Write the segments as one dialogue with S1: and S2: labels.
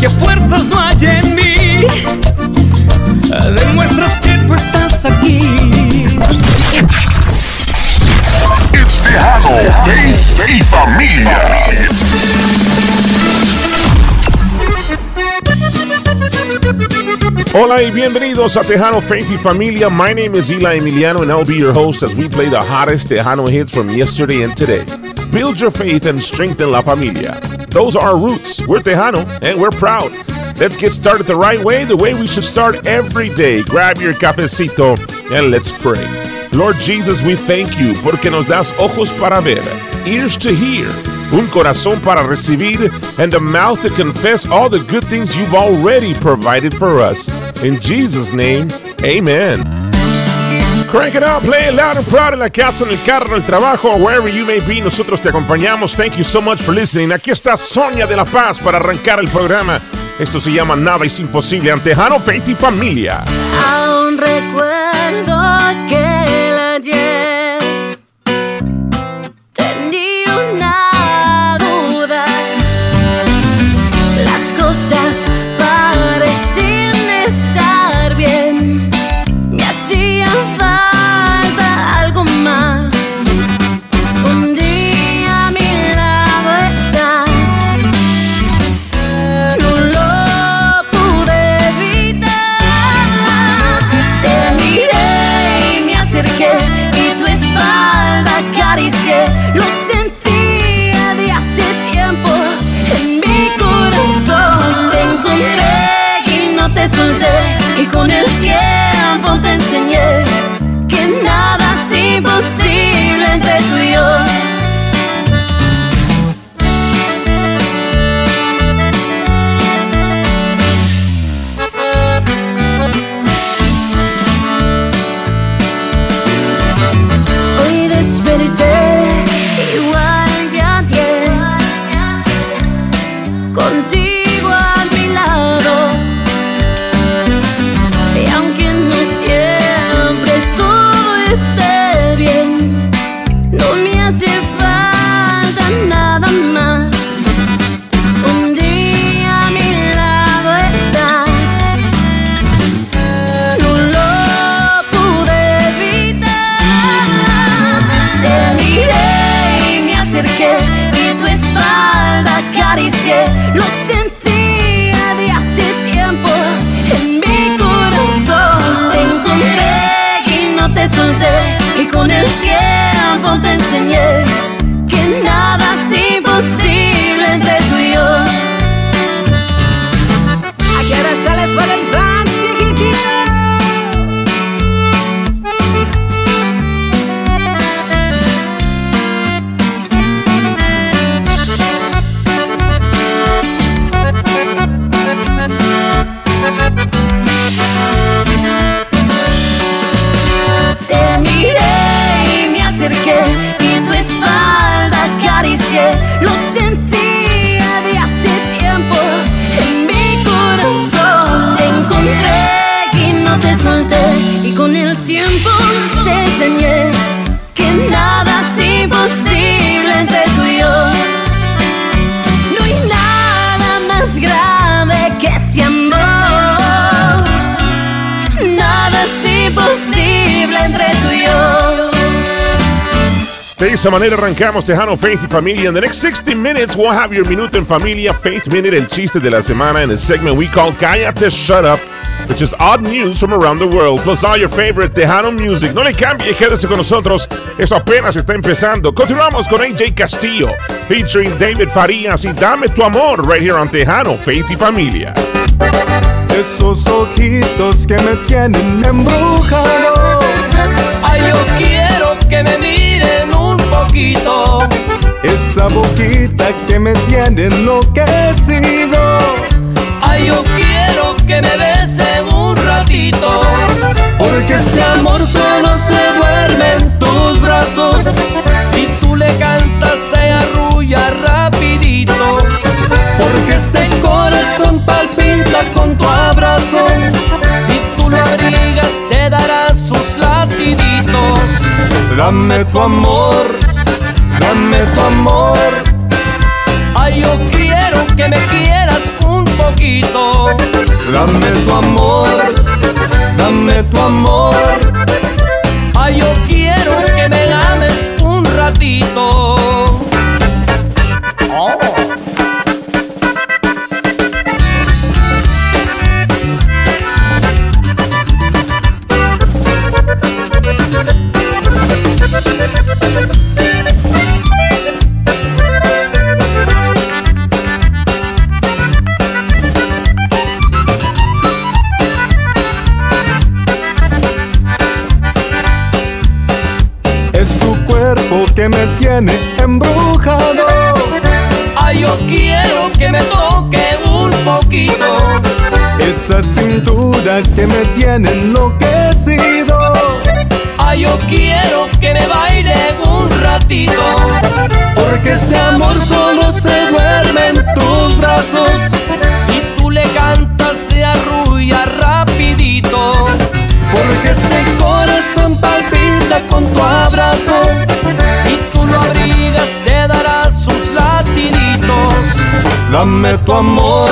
S1: y que fuerzas no hay en mí. Demuestras que tú estás aquí.
S2: It's Tejano, Faith y Familia.
S3: Hola y bienvenidos a Tejano Faith y Familia. My name is Eli Emiliano and I'll be your host as we play the hottest Tejano hits from yesterday and today. Build your faith and strengthen la familia. Those are our roots. We're Tejano and we're proud. Let's get started the right way, the way we should start every day. Grab your cafecito and let's pray. Lord Jesus, we thank you porque nos das ojos para ver, ears to hear, un corazón para recibir, and a mouth to confess all the good things you've already provided for us. In Jesus' name, amen. Crank it up, play it loud and proud en la casa, en el carro, en el trabajo, wherever you may be. Nosotros te acompañamos. Thank you so much for listening. Aquí está Sonia de la Paz para arrancar el programa. Esto se llama Nada es imposible ante Jano, Faith y Familia.
S4: Aún recuerdo aquel ayer. De
S3: esa manera arrancamos Tejano Faith y Familia. In the next 60 minutes, we'll have your Minuto en Familia Faith Minute, el chiste de la semana, in a segment we call Cállate Shut Up, which is odd news from around the world, plus all your favorite Tejano music. No le cambie, quédese con nosotros. Esto apenas está empezando. Continuamos con AJ Castillo, featuring David Farías y Dame tu amor, right here on Tejano Faith y Familia.
S5: Esos ojitos que me tienen embrujado.
S1: Ay, yo quiero que me miren un poquito.
S5: esa boquita que me tiene enloquecido.
S6: Ay, yo quiero que me bese un ratito, porque este amor solo se duerme en tus brazos. Si tú le cantas se arrulla rapidito, porque este corazón palpita con tu abrazo. Si tú lo abrigas te dará sus latiditos.
S5: Dame tu amor dame tu amor.
S6: Ay, yo quiero que me quieras un poquito.
S5: Dame tu amor, dame tu amor.
S6: Ay, yo quiero que me ames un ratito.
S5: que Esa cintura que me tiene enloquecido.
S6: Ay, yo quiero que me baile un ratito. Porque este amor solo se duerme en tus brazos. Si tú le cantas se arrulla rapidito. Porque este corazón palpita con tu abrazo te dará sus latiditos.
S5: Dame tu amor,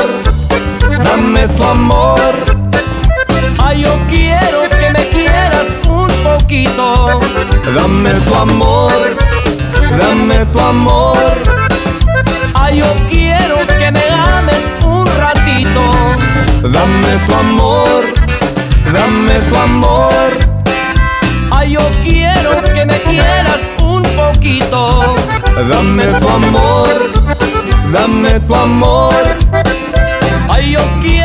S5: dame tu amor.
S6: Ay, yo quiero que me quieras un poquito.
S5: Dame tu amor, dame tu amor.
S6: Ay, yo quiero que me ames un ratito.
S5: Dame tu amor, dame tu amor.
S6: Ay, yo quiero que me quieras un poquito.
S5: Dame tu amor, dame tu amor.
S6: Ay, yo quiero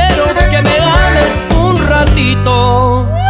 S6: ratito.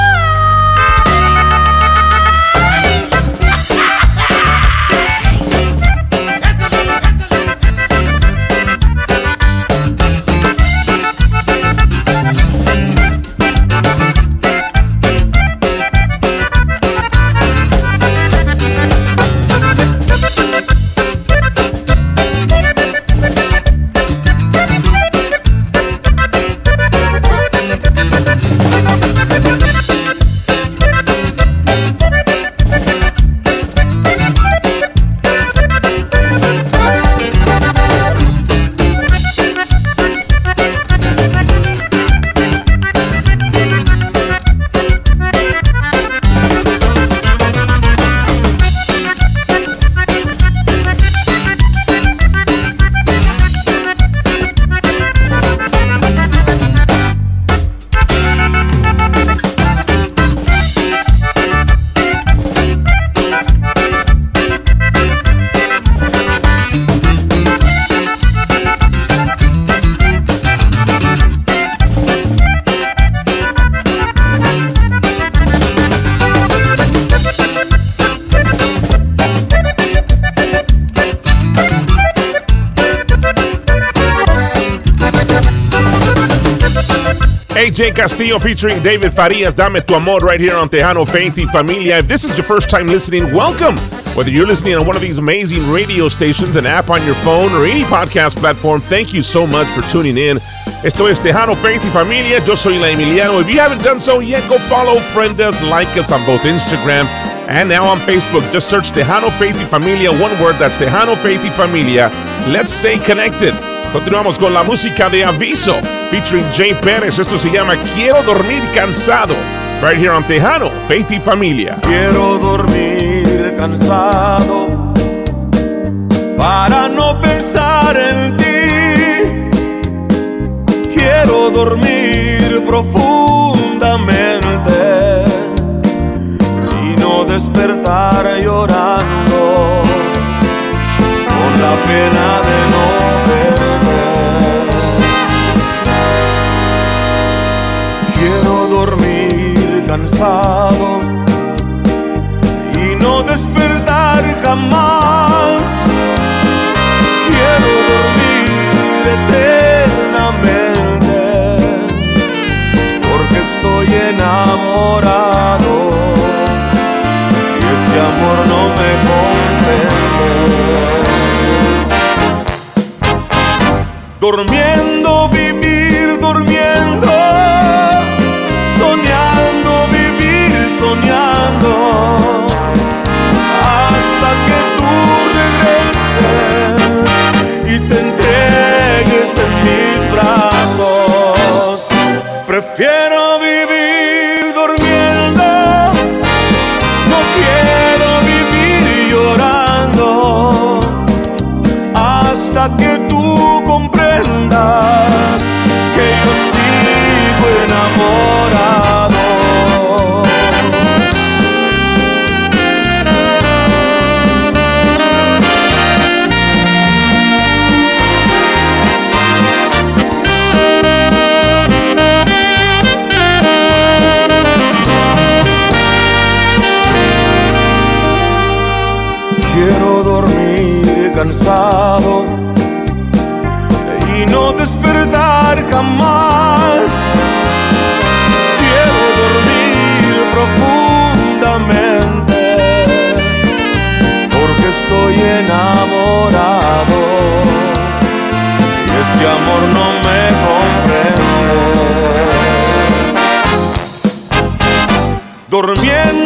S3: AJ Castillo featuring David Farias, Dame Tu Amor, right here on Tejano Faith Familia. If this is your first time listening, welcome. Whether you're listening on one of these amazing radio stations, an app on your phone, or any podcast platform, thank you so much for tuning in. Esto es Tejano Faith Familia. Yo soy La Emiliano. If you haven't done so yet, go follow, friend us, like us on both Instagram and now on Facebook. Just search Tejano Faith Familia. One word, that's Tejano Faith Familia. Let's stay connected. Continuamos con la música de Aviso, featuring Jay Pérez. Esto se llama Quiero dormir cansado. Right here on Tejano, Faith y Familia.
S5: Quiero dormir cansado para no pensar en ti. Quiero dormir profundamente y no despertar llorando con la pena de y no despertar jamás. Quiero dormir eternamente porque estoy enamorado y ese amor no me comprende. Durmiendo, vivir durmiendo. soñando. Quiero dormir cansado y no despertar jamás. Quiero dormir profundamente porque estoy enamorado y ese amor no me comprende. Durmiendo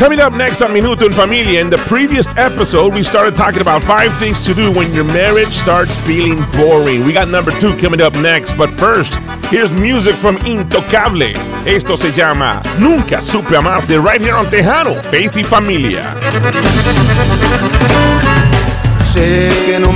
S3: Coming up next on Minuto en Familia, in the previous episode, we started talking about five things to do when your marriage starts feeling boring. We got number two coming up next, but first, here's music from Intocable. Esto se llama Nunca Supe Amarte, right here on Tejano, Faith y Familia.
S5: Sé que no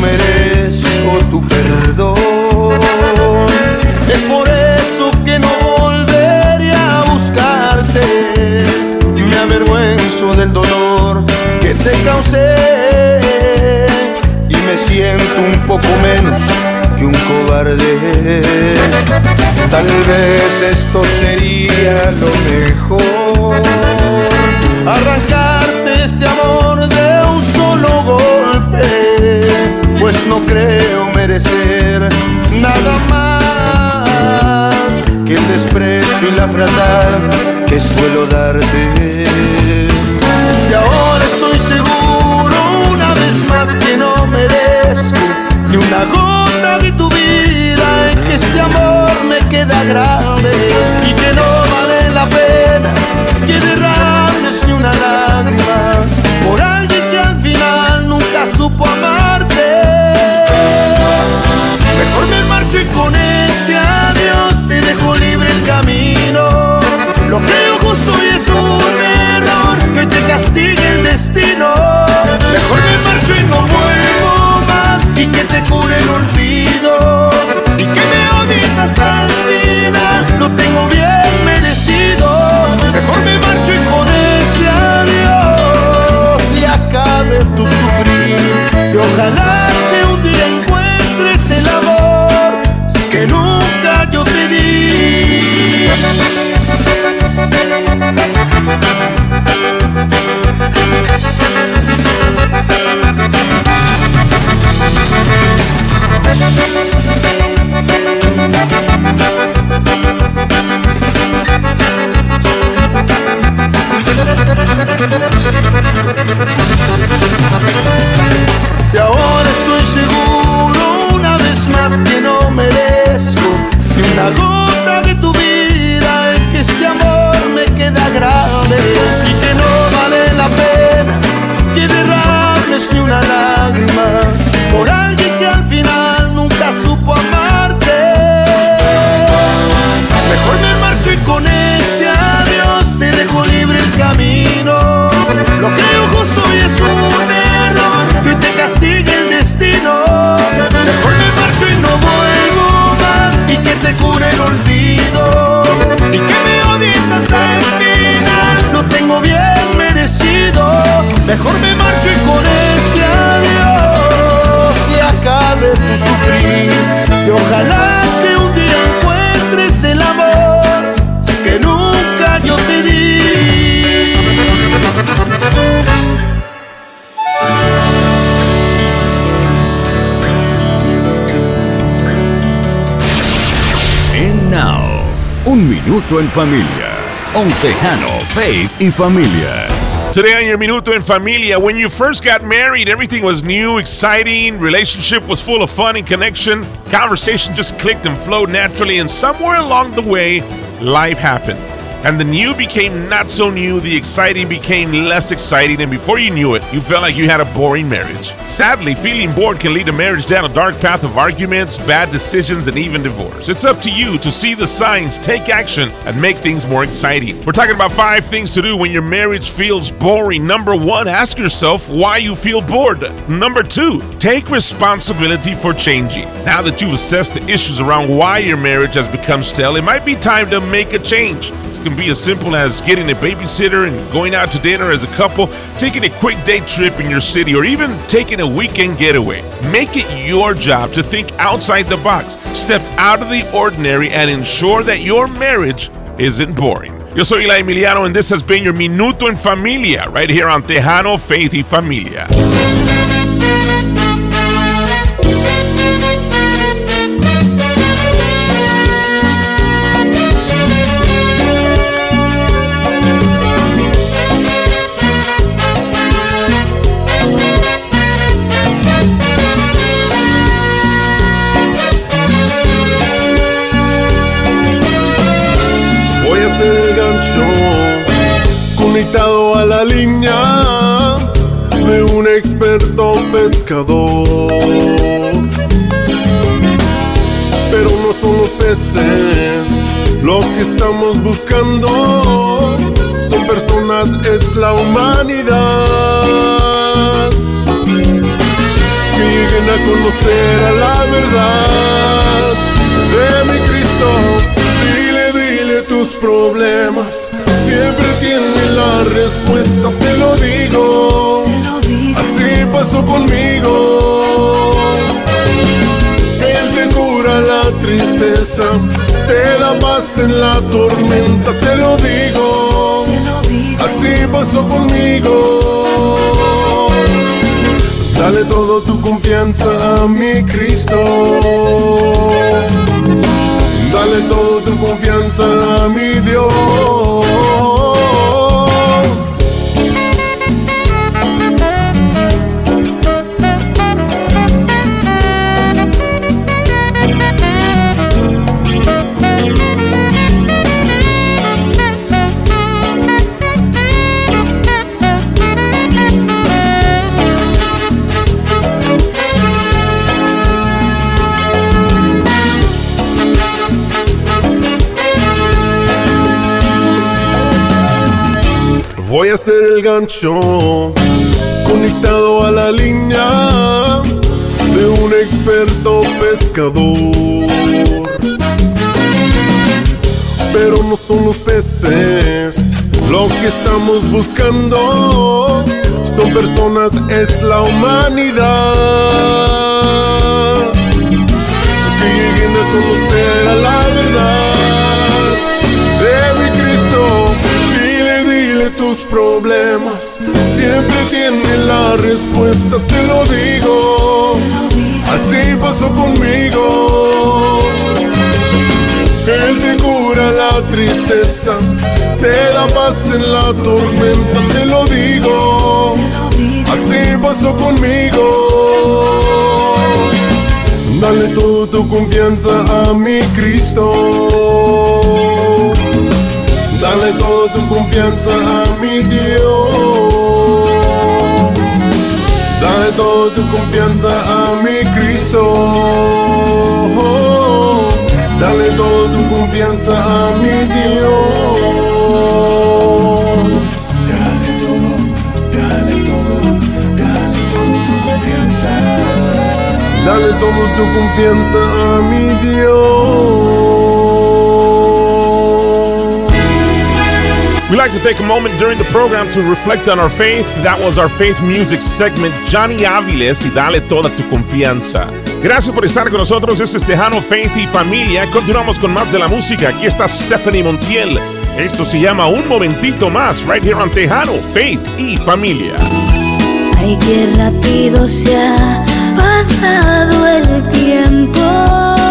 S7: minuto en familia. Un tejano, faith y familia.
S3: Today on your Minuto en Familia, when you first got married, everything was new, exciting, relationship was full of fun and connection, conversation just clicked and flowed naturally, and somewhere along the way, life happened. And the new became not so new, the exciting became less exciting, and before you knew it, you felt like you had a boring marriage. Sadly, feeling bored can lead a marriage down a dark path of arguments, bad decisions, and even divorce. It's up to you to see the signs, take action, and make things more exciting. We're talking about five things to do when your marriage feels boring. Number one, ask yourself why you feel bored. Number two, take responsibility for changing. Now that you've assessed the issues around why your marriage has become stale, it might be time to make a change. This can be as simple as getting a babysitter and going out to dinner as a couple, taking a quick day trip in your city, or even taking a weekend getaway. Make it your job to think outside the box, step out of the ordinary, and ensure that your marriage isn't boring. Yo soy Eli Emiliano, and this has been your Minuto en Familia, right here on Tejano Faith y Familia.
S8: Línea de un experto pescador. Pero no son los peces lo que estamos buscando, son personas, es la humanidad. Que lleguen a conocer a la verdad de mi Cristo. Dile, dile tus problemas. Siempre tiene la respuesta, te lo digo. Así pasó conmigo. Él te cura la tristeza, te da paz en la tormenta, te lo digo. Así pasó conmigo. Dale todo tu confianza a mi Cristo. Dale todo tu confianza a mi el gancho conectado a la línea de un experto pescador. Pero no son los peces lo que estamos buscando, son personas, es la humanidad. Que lleguen a conocer a la verdad de mi Cristo. Tus problemas. Siempre tiene la respuesta, te lo digo. Así pasó conmigo. Él te cura la tristeza, te da paz en la tormenta, te lo digo. Así pasó conmigo. Dale toda tu confianza a mi Cristo. Dale toda tu confianza a mi Dios. Dale toda tu confianza a mi Cristo. Dale toda tu confianza a mi Dios. Dale todo, dale todo, dale toda tu confianza. Dale toda tu confianza a mi Dios.
S3: We like to take a moment during the program to reflect on our faith. That was our faith music segment, Johnny Aviles y Dale Toda Tu Confianza. Gracias por estar con nosotros. Este es Tejano Faith y Familia. Continuamos con más de la música. Aquí está Stephanie Montiel. Esto se llama Un Momentito Más, right here on Tejano Faith y Familia.
S4: Ay, qué rápido se ha pasado el tiempo.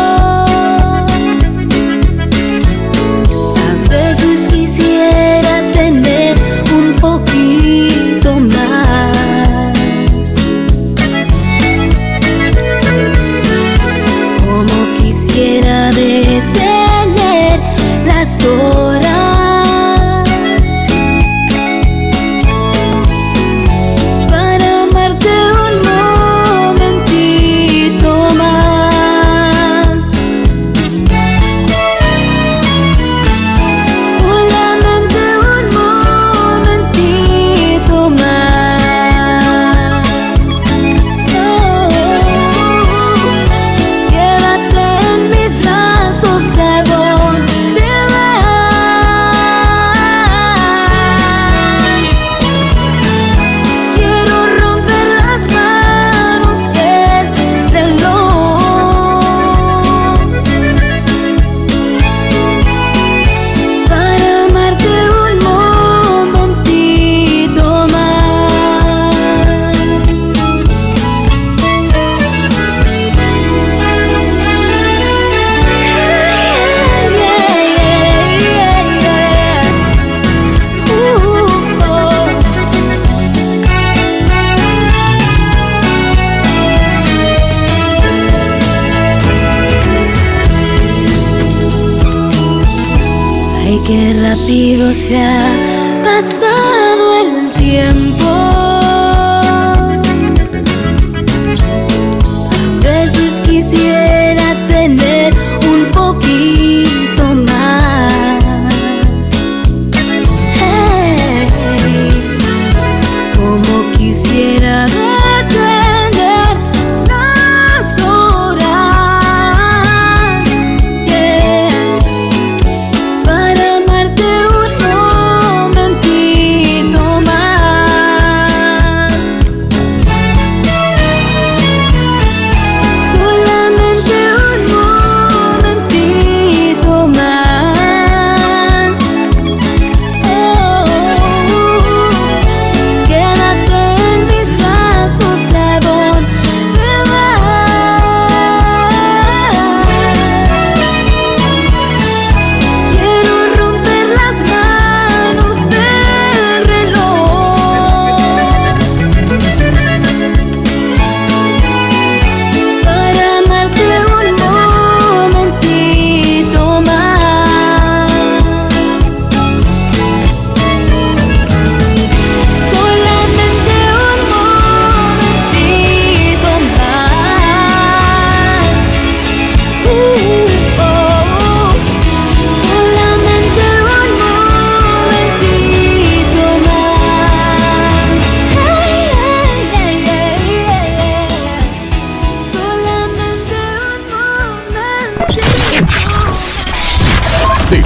S4: Se ha pasado el tiempo.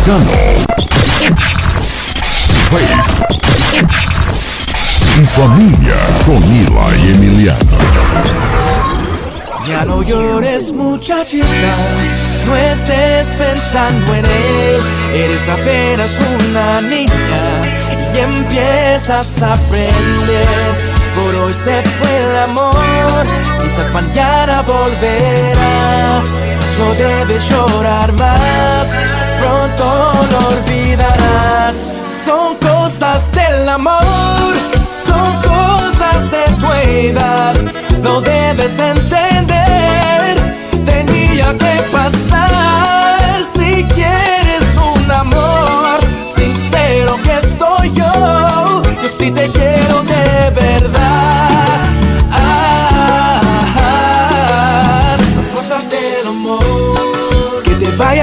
S7: Faith. Y familia con Ila y Emiliano.
S1: Ya no llores muchachita, no estés pensando en él, eres apenas una niña y empiezas a aprender. Por hoy se fue el amor, quizás mañana volverá. No debes llorar más, pronto lo olvidarás. Son cosas del amor, son cosas de tu edad. Lo debes entender, tenía que pasar. Si quieres un amor sincero que estoy yo, yo sí te quiero de verdad.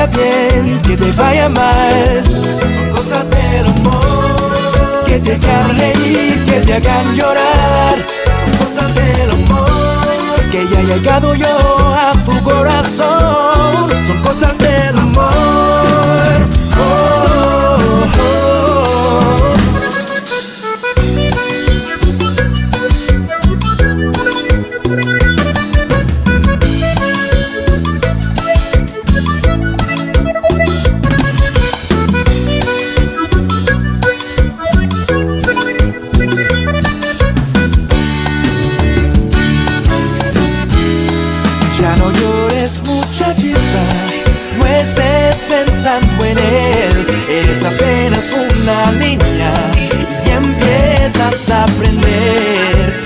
S1: Vaya bien, que te vaya mal. Son cosas del amor. Que te hagan reír, que te hagan llorar. Son cosas del amor. Que ya he llegado yo a tu corazón. Son cosas del amor. Oh, oh, oh. pensando en él. Eres apenas una niña y empiezas a aprender.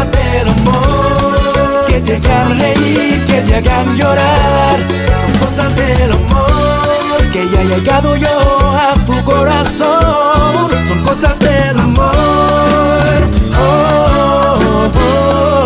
S1: Cosas del amor. Que te hagan reír, que te hagan llorar. Son cosas del amor. Que ya he llegado yo a tu corazón. Son cosas del amor. Oh, oh, oh.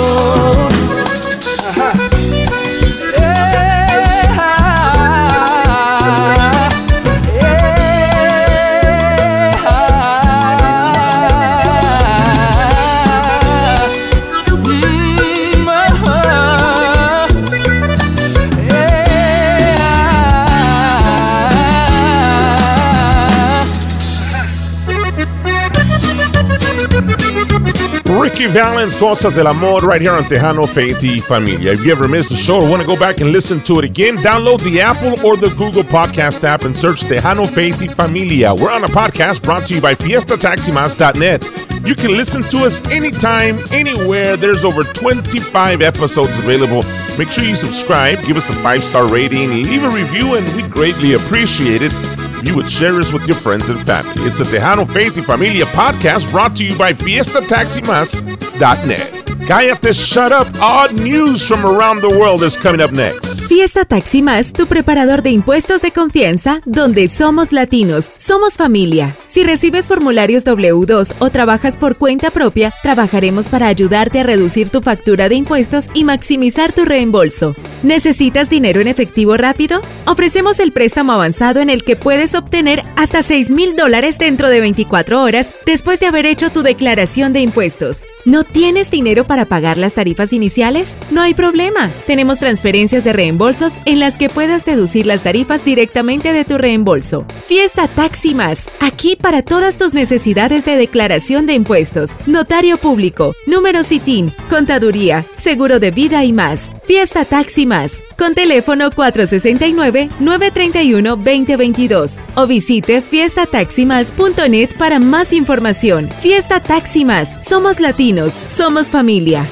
S3: Valens, Cosas del Amor, right here on Tejano Faith y Familia. If you ever missed the show or want to go back and listen to it again, download the Apple or the Google Podcast app and search Tejano Faith y Familia. We're on a podcast brought to you by FiestaTaximas.net. You can listen to us anytime, anywhere. There's over 25 episodes available. Make sure you subscribe, give us a five star rating, leave a review, and we'd greatly appreciate it you would share us with your friends and family. It's the Tejano Faith y Familia podcast brought to you by FiestaTaximas.net. Cállate, shut up. Odd news from around the world is coming up next.
S9: Fiesta Taxi Más, tu preparador de impuestos de confianza, donde somos latinos, somos familia. Si recibes formularios W2 o trabajas por cuenta propia, trabajaremos para ayudarte a reducir tu factura de impuestos y maximizar tu reembolso. ¿Necesitas dinero en efectivo rápido? Ofrecemos el préstamo avanzado en el que puedes obtener hasta 6 mil dólares dentro de 24 horas después de haber hecho tu declaración de impuestos. ¿No tienes dinero para pagar las tarifas iniciales? No hay problema. Tenemos transferencias de reembolsos en las que puedas deducir las tarifas directamente de tu reembolso. Fiesta Taxi Más, aquí para todas tus necesidades de declaración de impuestos, notario público, número CITIN, contaduría, seguro de vida y más. Fiesta Taxi Más, con teléfono 469-931-2022 o visite fiestataximas.net para más información. Fiesta Taxi Más, somos latinos, somos familia.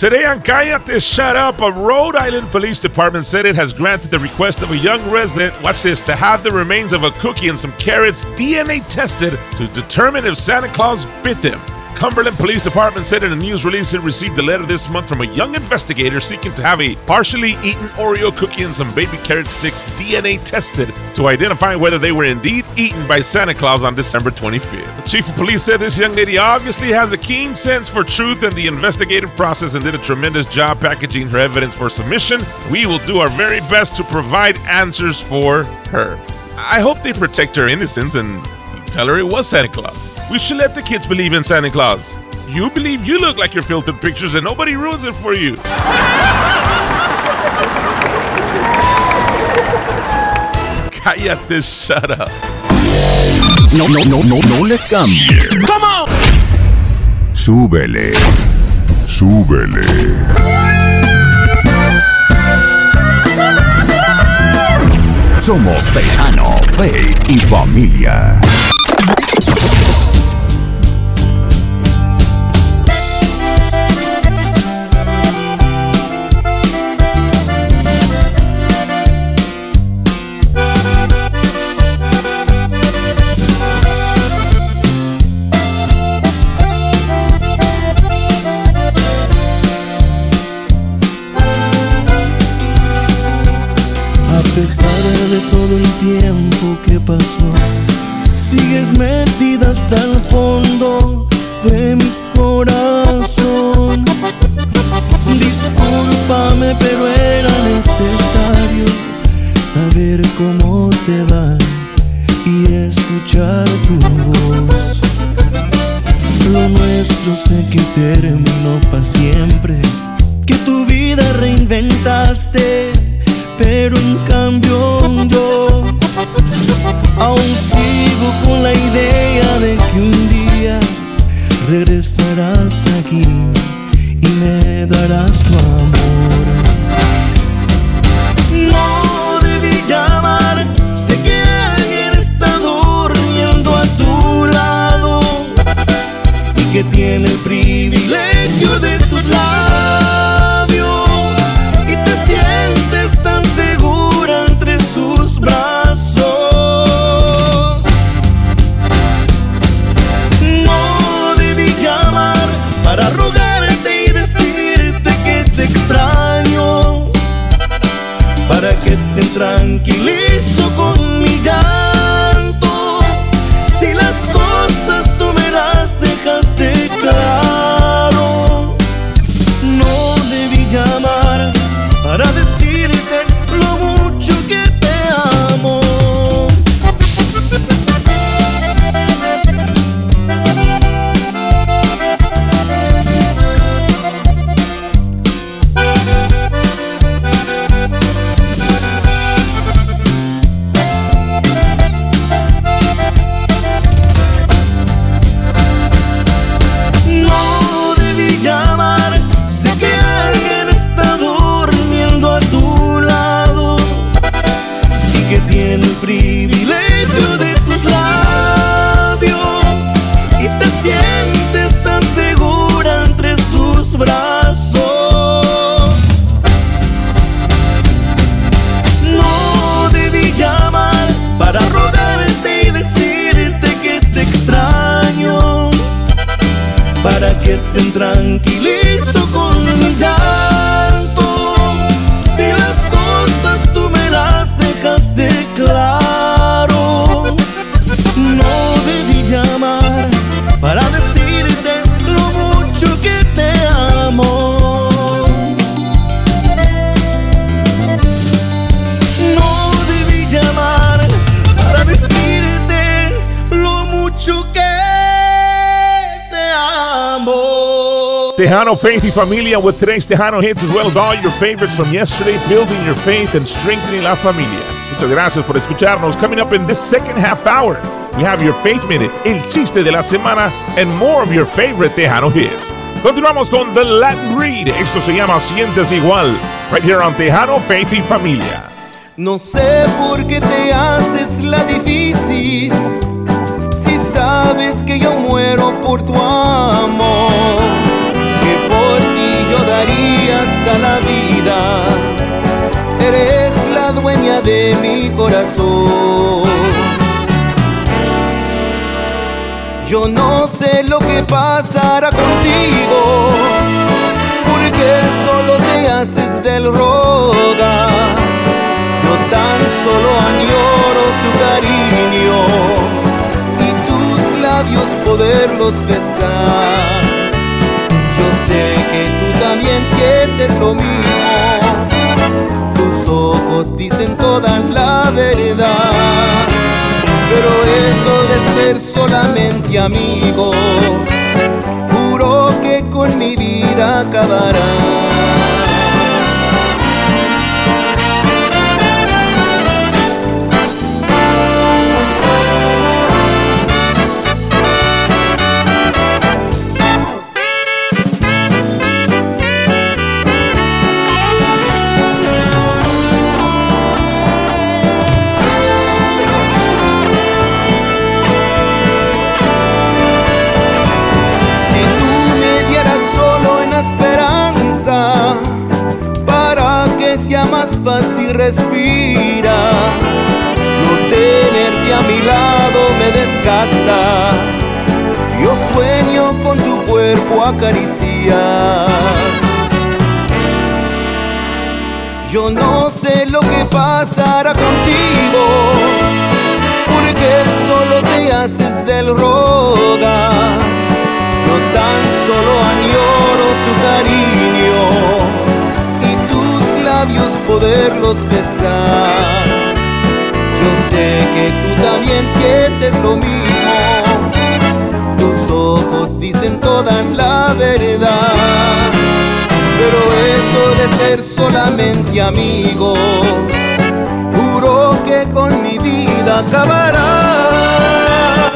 S3: Today on Cállate Shut Up, a Rhode Island Police Department said it has granted the request of a young resident, watch this, to have the remains of a cookie and some carrots DNA tested to determine if Santa Claus bit them. Cumberland Police Department said in a news release it received a letter this month from a young investigator seeking to have a partially eaten Oreo cookie and some baby carrot sticks DNA tested to identify whether they were indeed eaten by Santa Claus on December 25th. The chief of police said this young lady obviously has a keen sense for truth and the investigative process and did a tremendous job packaging her evidence for submission. We will do our very best to provide answers for her. I hope they protect her innocence and tell her it was Santa Claus. We should let the kids believe in Santa Claus. You believe you look like your filtered pictures and nobody ruins it for you. Cállate, shut up.
S7: No, no, no, no, no le cambie.
S1: Come on.
S2: Súbele. Súbele.
S7: Somos Tejano, Faith y Familia.
S1: Todo el tiempo que pasó, sigues metida hasta el fondo de mi corazón. Discúlpame, pero era necesario saber cómo te va y escuchar tu voz.
S10: Yo sé que terminó para siempre, que tu vida reinventaste,
S3: Tejano Faith y Familia with today's Tejano hits as well as all your favorites from yesterday, building your faith and strengthening la familia. Muchas gracias por escucharnos. Coming up in this second half hour, we have your Faith Minute, El Chiste de la Semana, and more of your favorite Tejano hits. Continuamos con The Latin Read. Esto se llama Sientes Igual, right here on Tejano Faith y Familia.
S5: No sé por qué te haces la difícil si sabes que yo muero por tu amor, la vida. Eres la dueña de mi corazón. Yo no sé lo que pasará contigo, porque solo te haces del roga. Yo tan solo añoro tu cariño y tus labios poderlos besar. Que tú también sientes lo mismo. Tus ojos dicen toda la verdad. Pero esto de ser solamente amigos, juro que con mi vida acabará. Más fácil respirar. No tenerte a mi lado me desgasta. Yo sueño con tu cuerpo acariciar. Yo no sé lo que pasará contigo, porque solo te haces del roga. Yo tan solo añoro tu cariño labios poderlos besar. Yo sé que tú también sientes lo mismo. Tus ojos
S10: dicen toda la verdad. Pero esto de ser solamente amigos, juro que con mi vida acabará.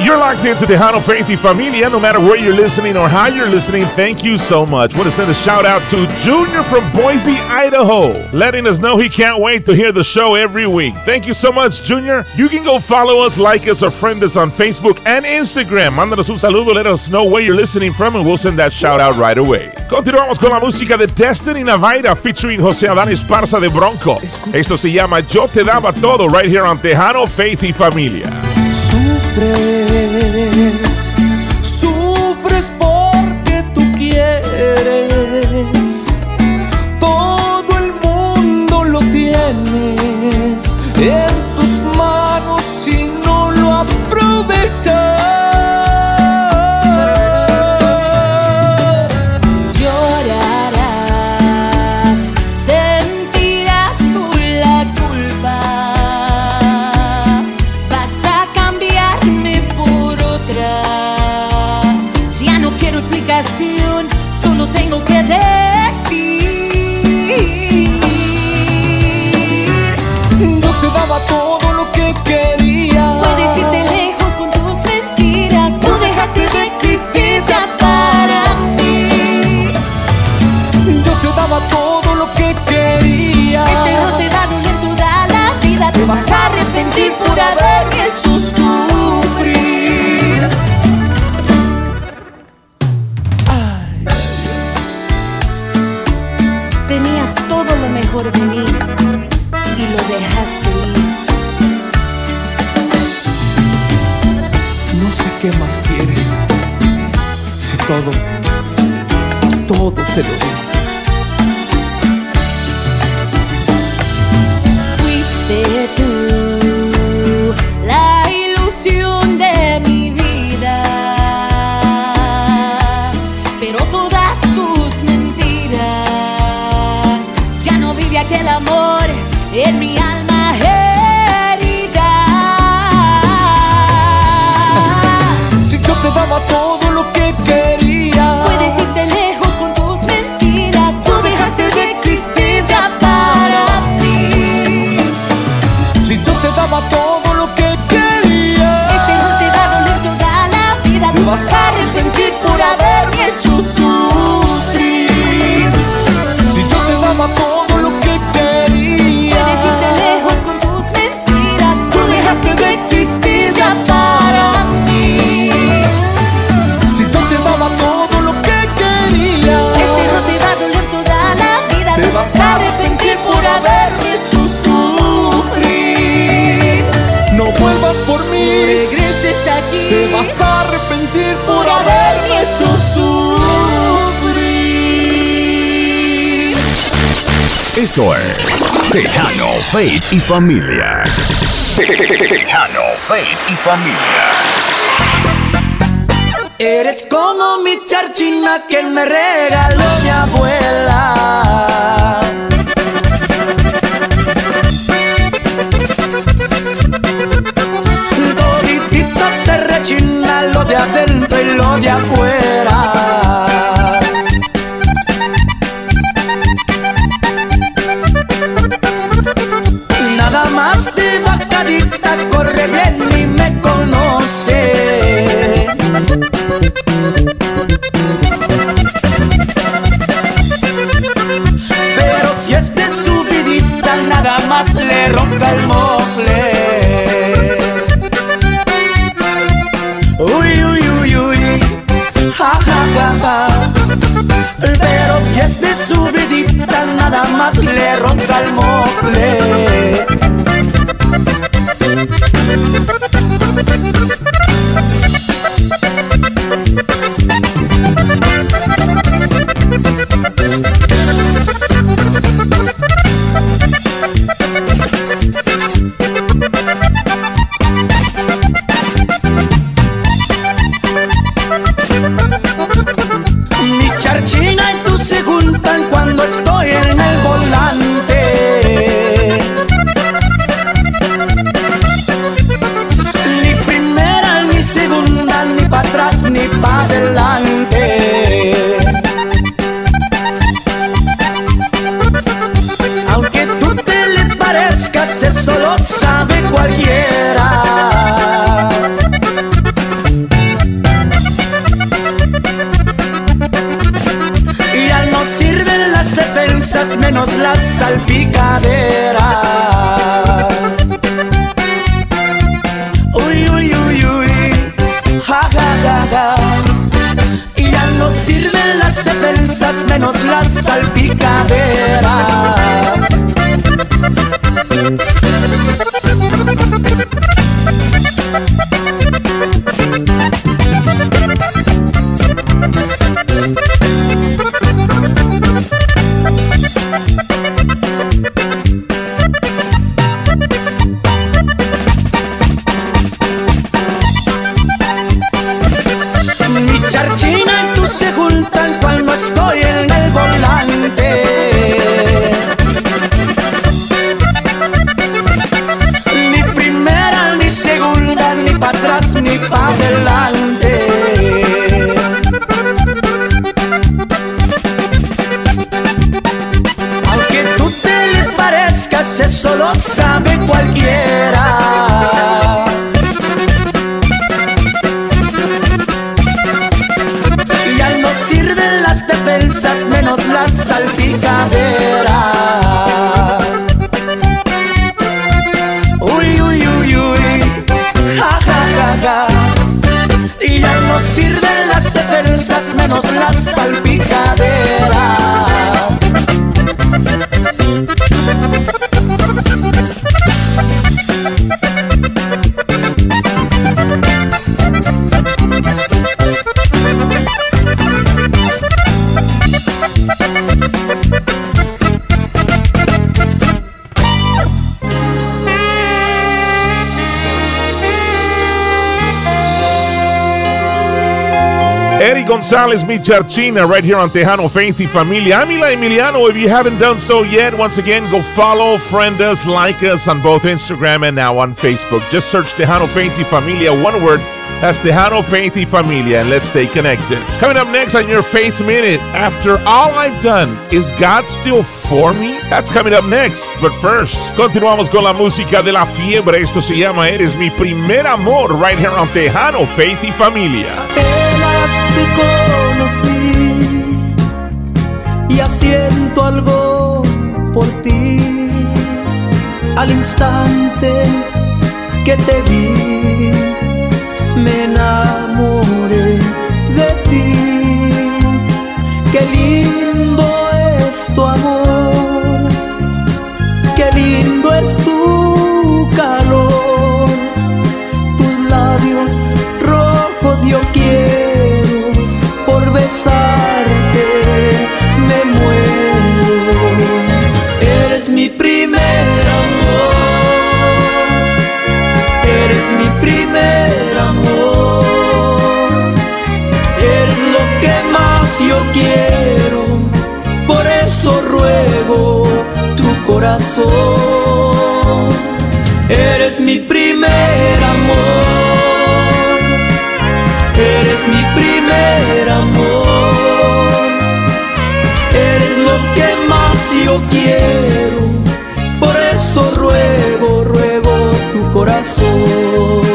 S3: You're locked into Tejano Faith y Familia. No matter where you're listening or how you're listening, thank you so much. Want to send a shout out to Junior from Boise, Idaho, letting us know he can't wait to hear the show every week. Thank you so much, Junior. You can go follow us, like us, or friend us on Facebook and Instagram. Mándanos un saludo, let us know where you're listening from, and we'll send that shout out right away. Continuamos con la música de Destiny Navaira featuring José Adán Esparza de Bronco. Esto se llama Yo Te Daba Todo, right here on Tejano Faith y Familia.
S11: Sufres, porque tú quieres. Todo el mundo lo tienes en tus manos si no lo aprovechas.
S4: A
S7: Esto es Tejano, Faith y Familia. Tejano, Faith y Familia.
S10: Eres como mi charchina que me regaló mi abuela. Toditito te rechina lo de adentro y lo de afuera.
S12: Las salpicaderas.
S3: Eddie Gonzalez, mi charchina, right here on Tejano Faith y Familia. I'm Eli Emiliano. If you haven't done so yet, once again, go follow, friend us, like us on both Instagram and now on Facebook. Just search Tejano Faith y Familia, one word. That's Tejano Faith y Familia, and let's stay connected. Coming up next on your Faith Minute, after all I've done, is God still for me? That's coming up next. But first, continuamos con la música de la fiebre. Esto se llama Eres mi primer amor, right here on Tejano Faith y Familia.
S10: Te conocí. Ya siento algo por ti. Al instante que te vi me enamoré de ti. Qué lindo es tu amor. Qué lindo es tu por besarte me muero. Eres mi primer amor. Eres mi primer amor. Eres lo que más yo quiero. Por eso ruego tu corazón. Eres mi primer por eso ruego, ruego tu corazón.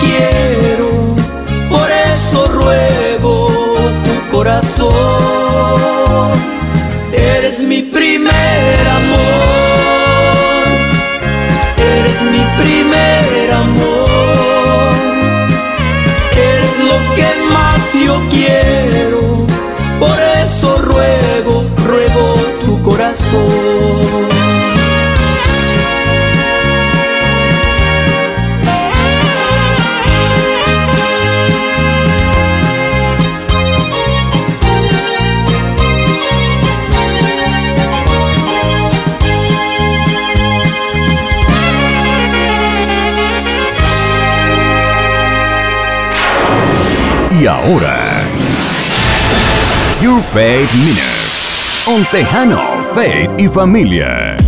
S10: quiero, por eso ruego tu corazón. Eres mi primer amor, eres mi primer amor, eres lo que más yo quiero, por eso ruego, ruego tu corazón.
S7: Y ahora, Your Faith Minute. On Tejano, Faith y Familia.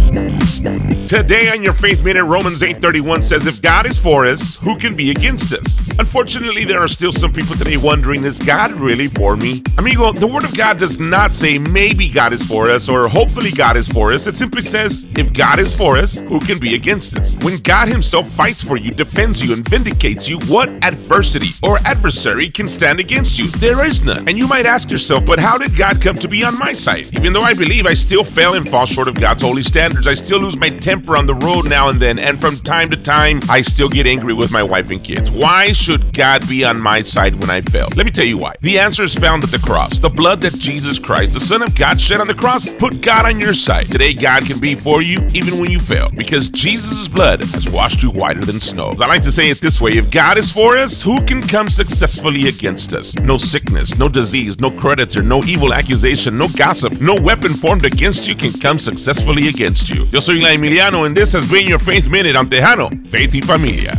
S3: Today on your Faith Minute, Romans 8:31 says, "If God is for us, who can be against us?" Unfortunately, there are still some people today wondering, "Is God really for me?" Amigo, the Word of God does not say maybe God is for us or hopefully God is for us. It simply says, "If God is for us, who can be against us?" When God Himself fights for you, defends you, and vindicates you, what adversity or adversary can stand against you? There is none. And you might ask yourself, "But how did God come to be on my side?" Even though I believe I still fail and fall short of God's holy standards, I still lose my temper on the road now and then, and from time to time, I still get angry with my wife and kids. Why should God be on my side when I fail? Let me tell you why. The answer is found at the cross. The blood that Jesus Christ, the Son of God, shed on the cross, put God on your side. Today, God can be for you even when you fail, because Jesus' blood has washed you whiter than snow. I like to say it this way if God is for us, who can come successfully against us? No sickness, no disease, no creditor, no evil accusation, no gossip, no weapon formed against you can come successfully against you. Yo soy La Emiliano, and this has been your Faith Minute on Tejano, Faith y Familia.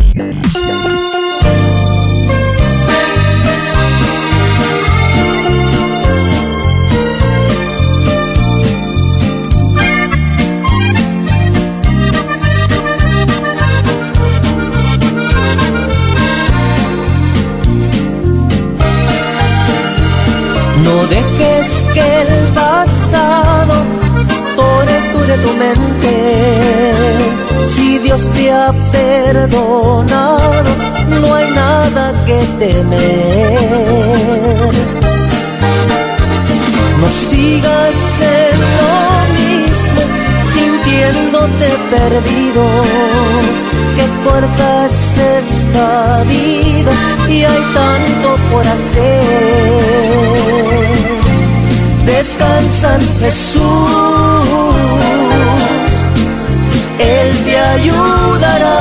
S10: No dejes que el pasado torture tu mente. Dios te ha perdonado, no hay nada que temer. No sigas en lo mismo, sintiéndote perdido. Que corta es esta vida y hay tanto por hacer. Descansa en Jesús, Él te ayudará.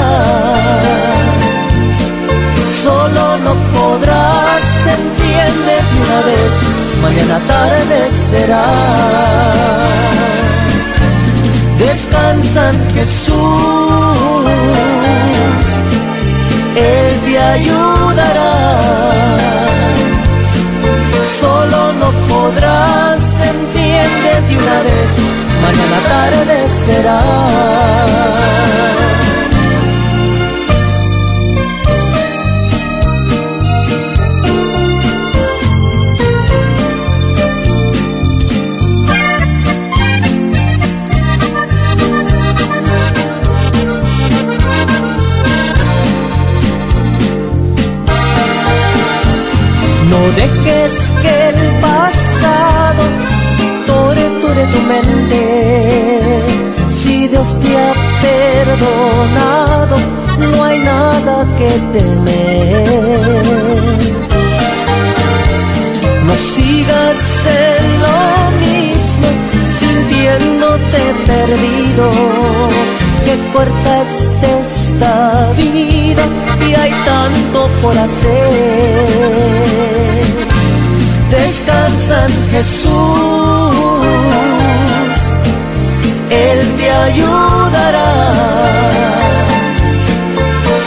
S10: Solo no podrás, entiende de una vez, mañana tarde será. Descansa en Jesús, Él te ayudará. Solo no podrás, entiende de una vez, mañana tarde será. Dejes que el pasado torture tu mente. Si Dios te ha perdonado, no hay nada que temer. No sigas en lo mismo, sintiéndote perdido. Que corta es esta vida y hay tanto por hacer. Descansa Jesús, Él te ayudará.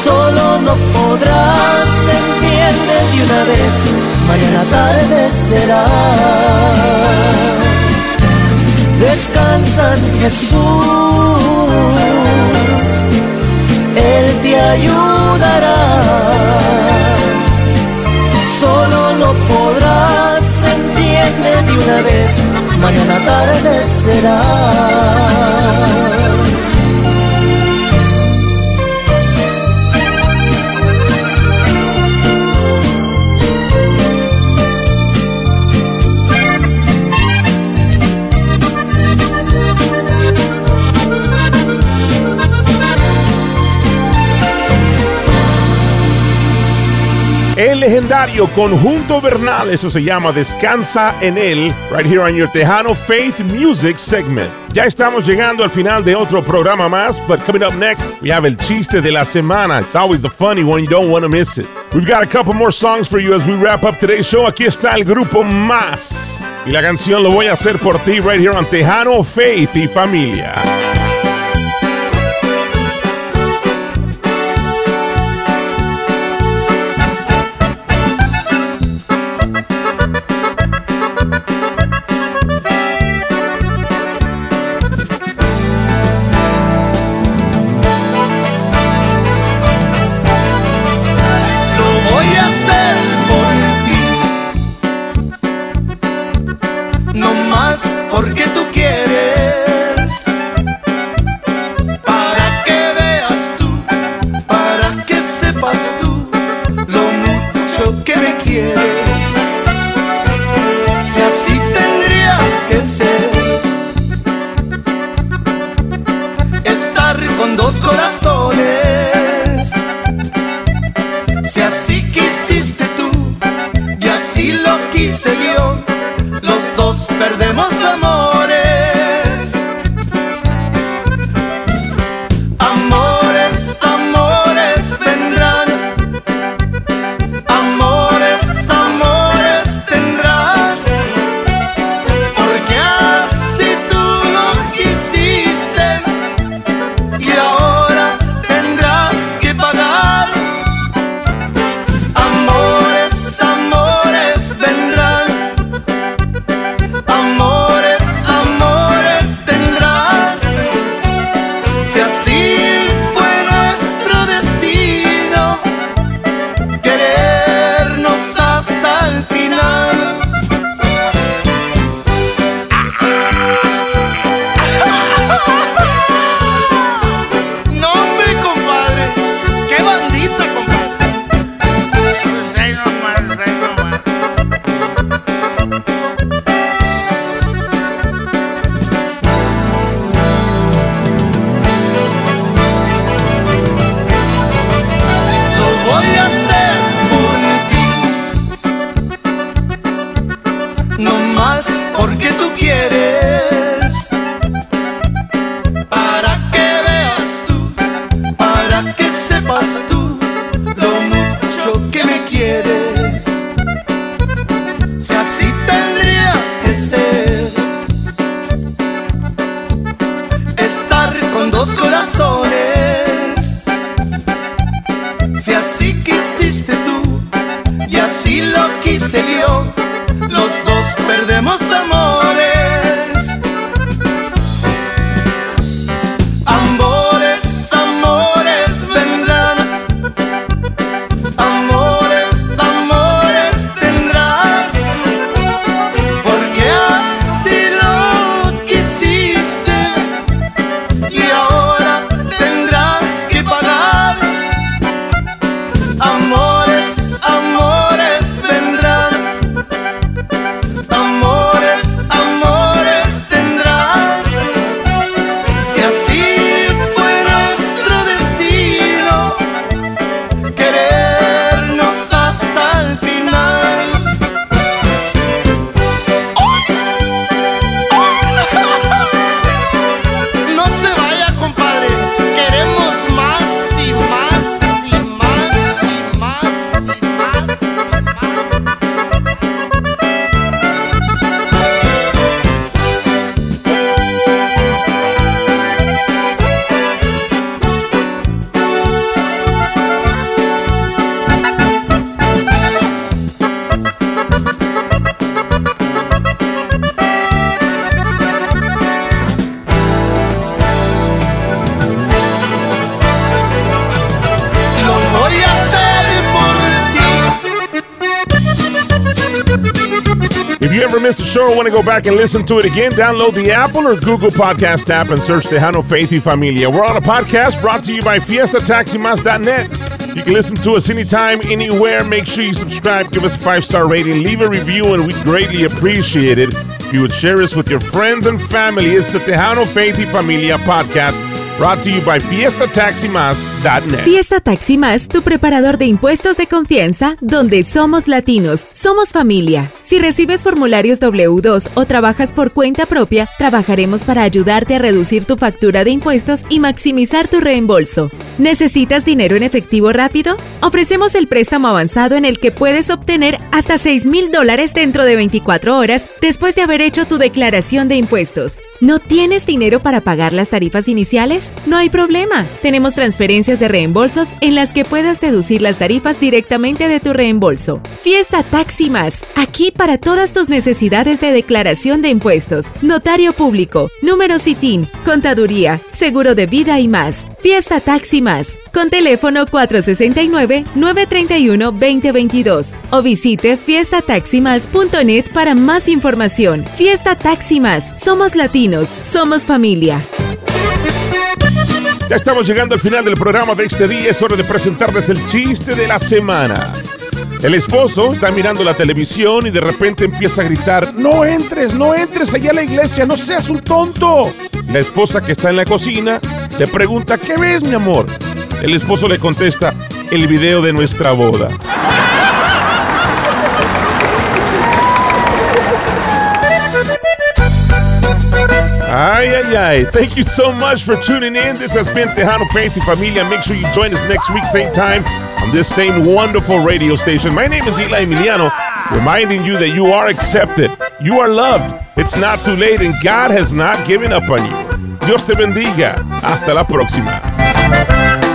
S10: Solo no podrás, entiende de una vez, mañana tarde será. Descansa Jesús, ayudará. Solo no podrás, entiende de una vez, mañana tarde será. Legendario Conjunto Bernal. Eso se llama Descansa en él, right here on your Tejano Faith Music segment. Ya estamos llegando al final de otro programa más, but coming up next, we have El Chiste de la Semana. It's always the funny one, you don't want to miss it. We've got a couple more songs for you as we wrap up today's show. Aquí está el grupo Más. Y la canción lo voy a hacer por ti, right here on Tejano Faith y Familia. Want to go back and listen to it again, download the Apple or Google Podcast app and search Tejano Faith y Familia. We're on a podcast brought to you by FiestaTaximas.net. You can listen to us anytime, anywhere. Make sure you subscribe, give us a five star rating, leave a review, and we'd greatly appreciate it if you would share us with your friends and family. It's the Tejano Faith y Familia podcast
S3: Brought to you by fiestataximas.net.
S9: Fiesta Taxi Más, tu preparador de impuestos de confianza, donde somos latinos, somos familia. Si recibes formularios W2 o trabajas por cuenta propia, trabajaremos para ayudarte a reducir tu factura de impuestos y maximizar tu reembolso. ¿Necesitas dinero en efectivo rápido? Ofrecemos el préstamo avanzado en el que puedes obtener hasta 6 mil dólares dentro de 24 horas después de haber hecho tu declaración de impuestos. ¿No tienes dinero para pagar las tarifas iniciales? No hay problema. Tenemos transferencias de reembolsos en las que puedas deducir las tarifas directamente de tu reembolso. Fiesta Taxi Más, aquí para todas tus necesidades de declaración de impuestos, notario público, número CITIN, contaduría, seguro de vida y más. Fiesta Taxi Más, con teléfono 469-931-2022 o visite fiestataximas.net para más información. Fiesta Taxi Más, somos somos familia.
S3: Ya estamos llegando al final del programa de este día. Es hora de presentarles el chiste de la semana. El esposo está mirando la televisión y de repente empieza a gritar, no entres, no entres allá a la iglesia, no seas un tonto. La esposa que está en la cocina le pregunta, ¿qué ves mi amor? El esposo le contesta, el video de nuestra boda. Ay, ay, ay. Thank you so much for tuning in. This has been Tejano Faith Familia. Make sure you join us next week, same time, on this same wonderful radio station. My name is Eli Emiliano, reminding you that you are accepted, you are loved. It's not too late, and God has not given up on you. Dios te bendiga. Hasta la próxima.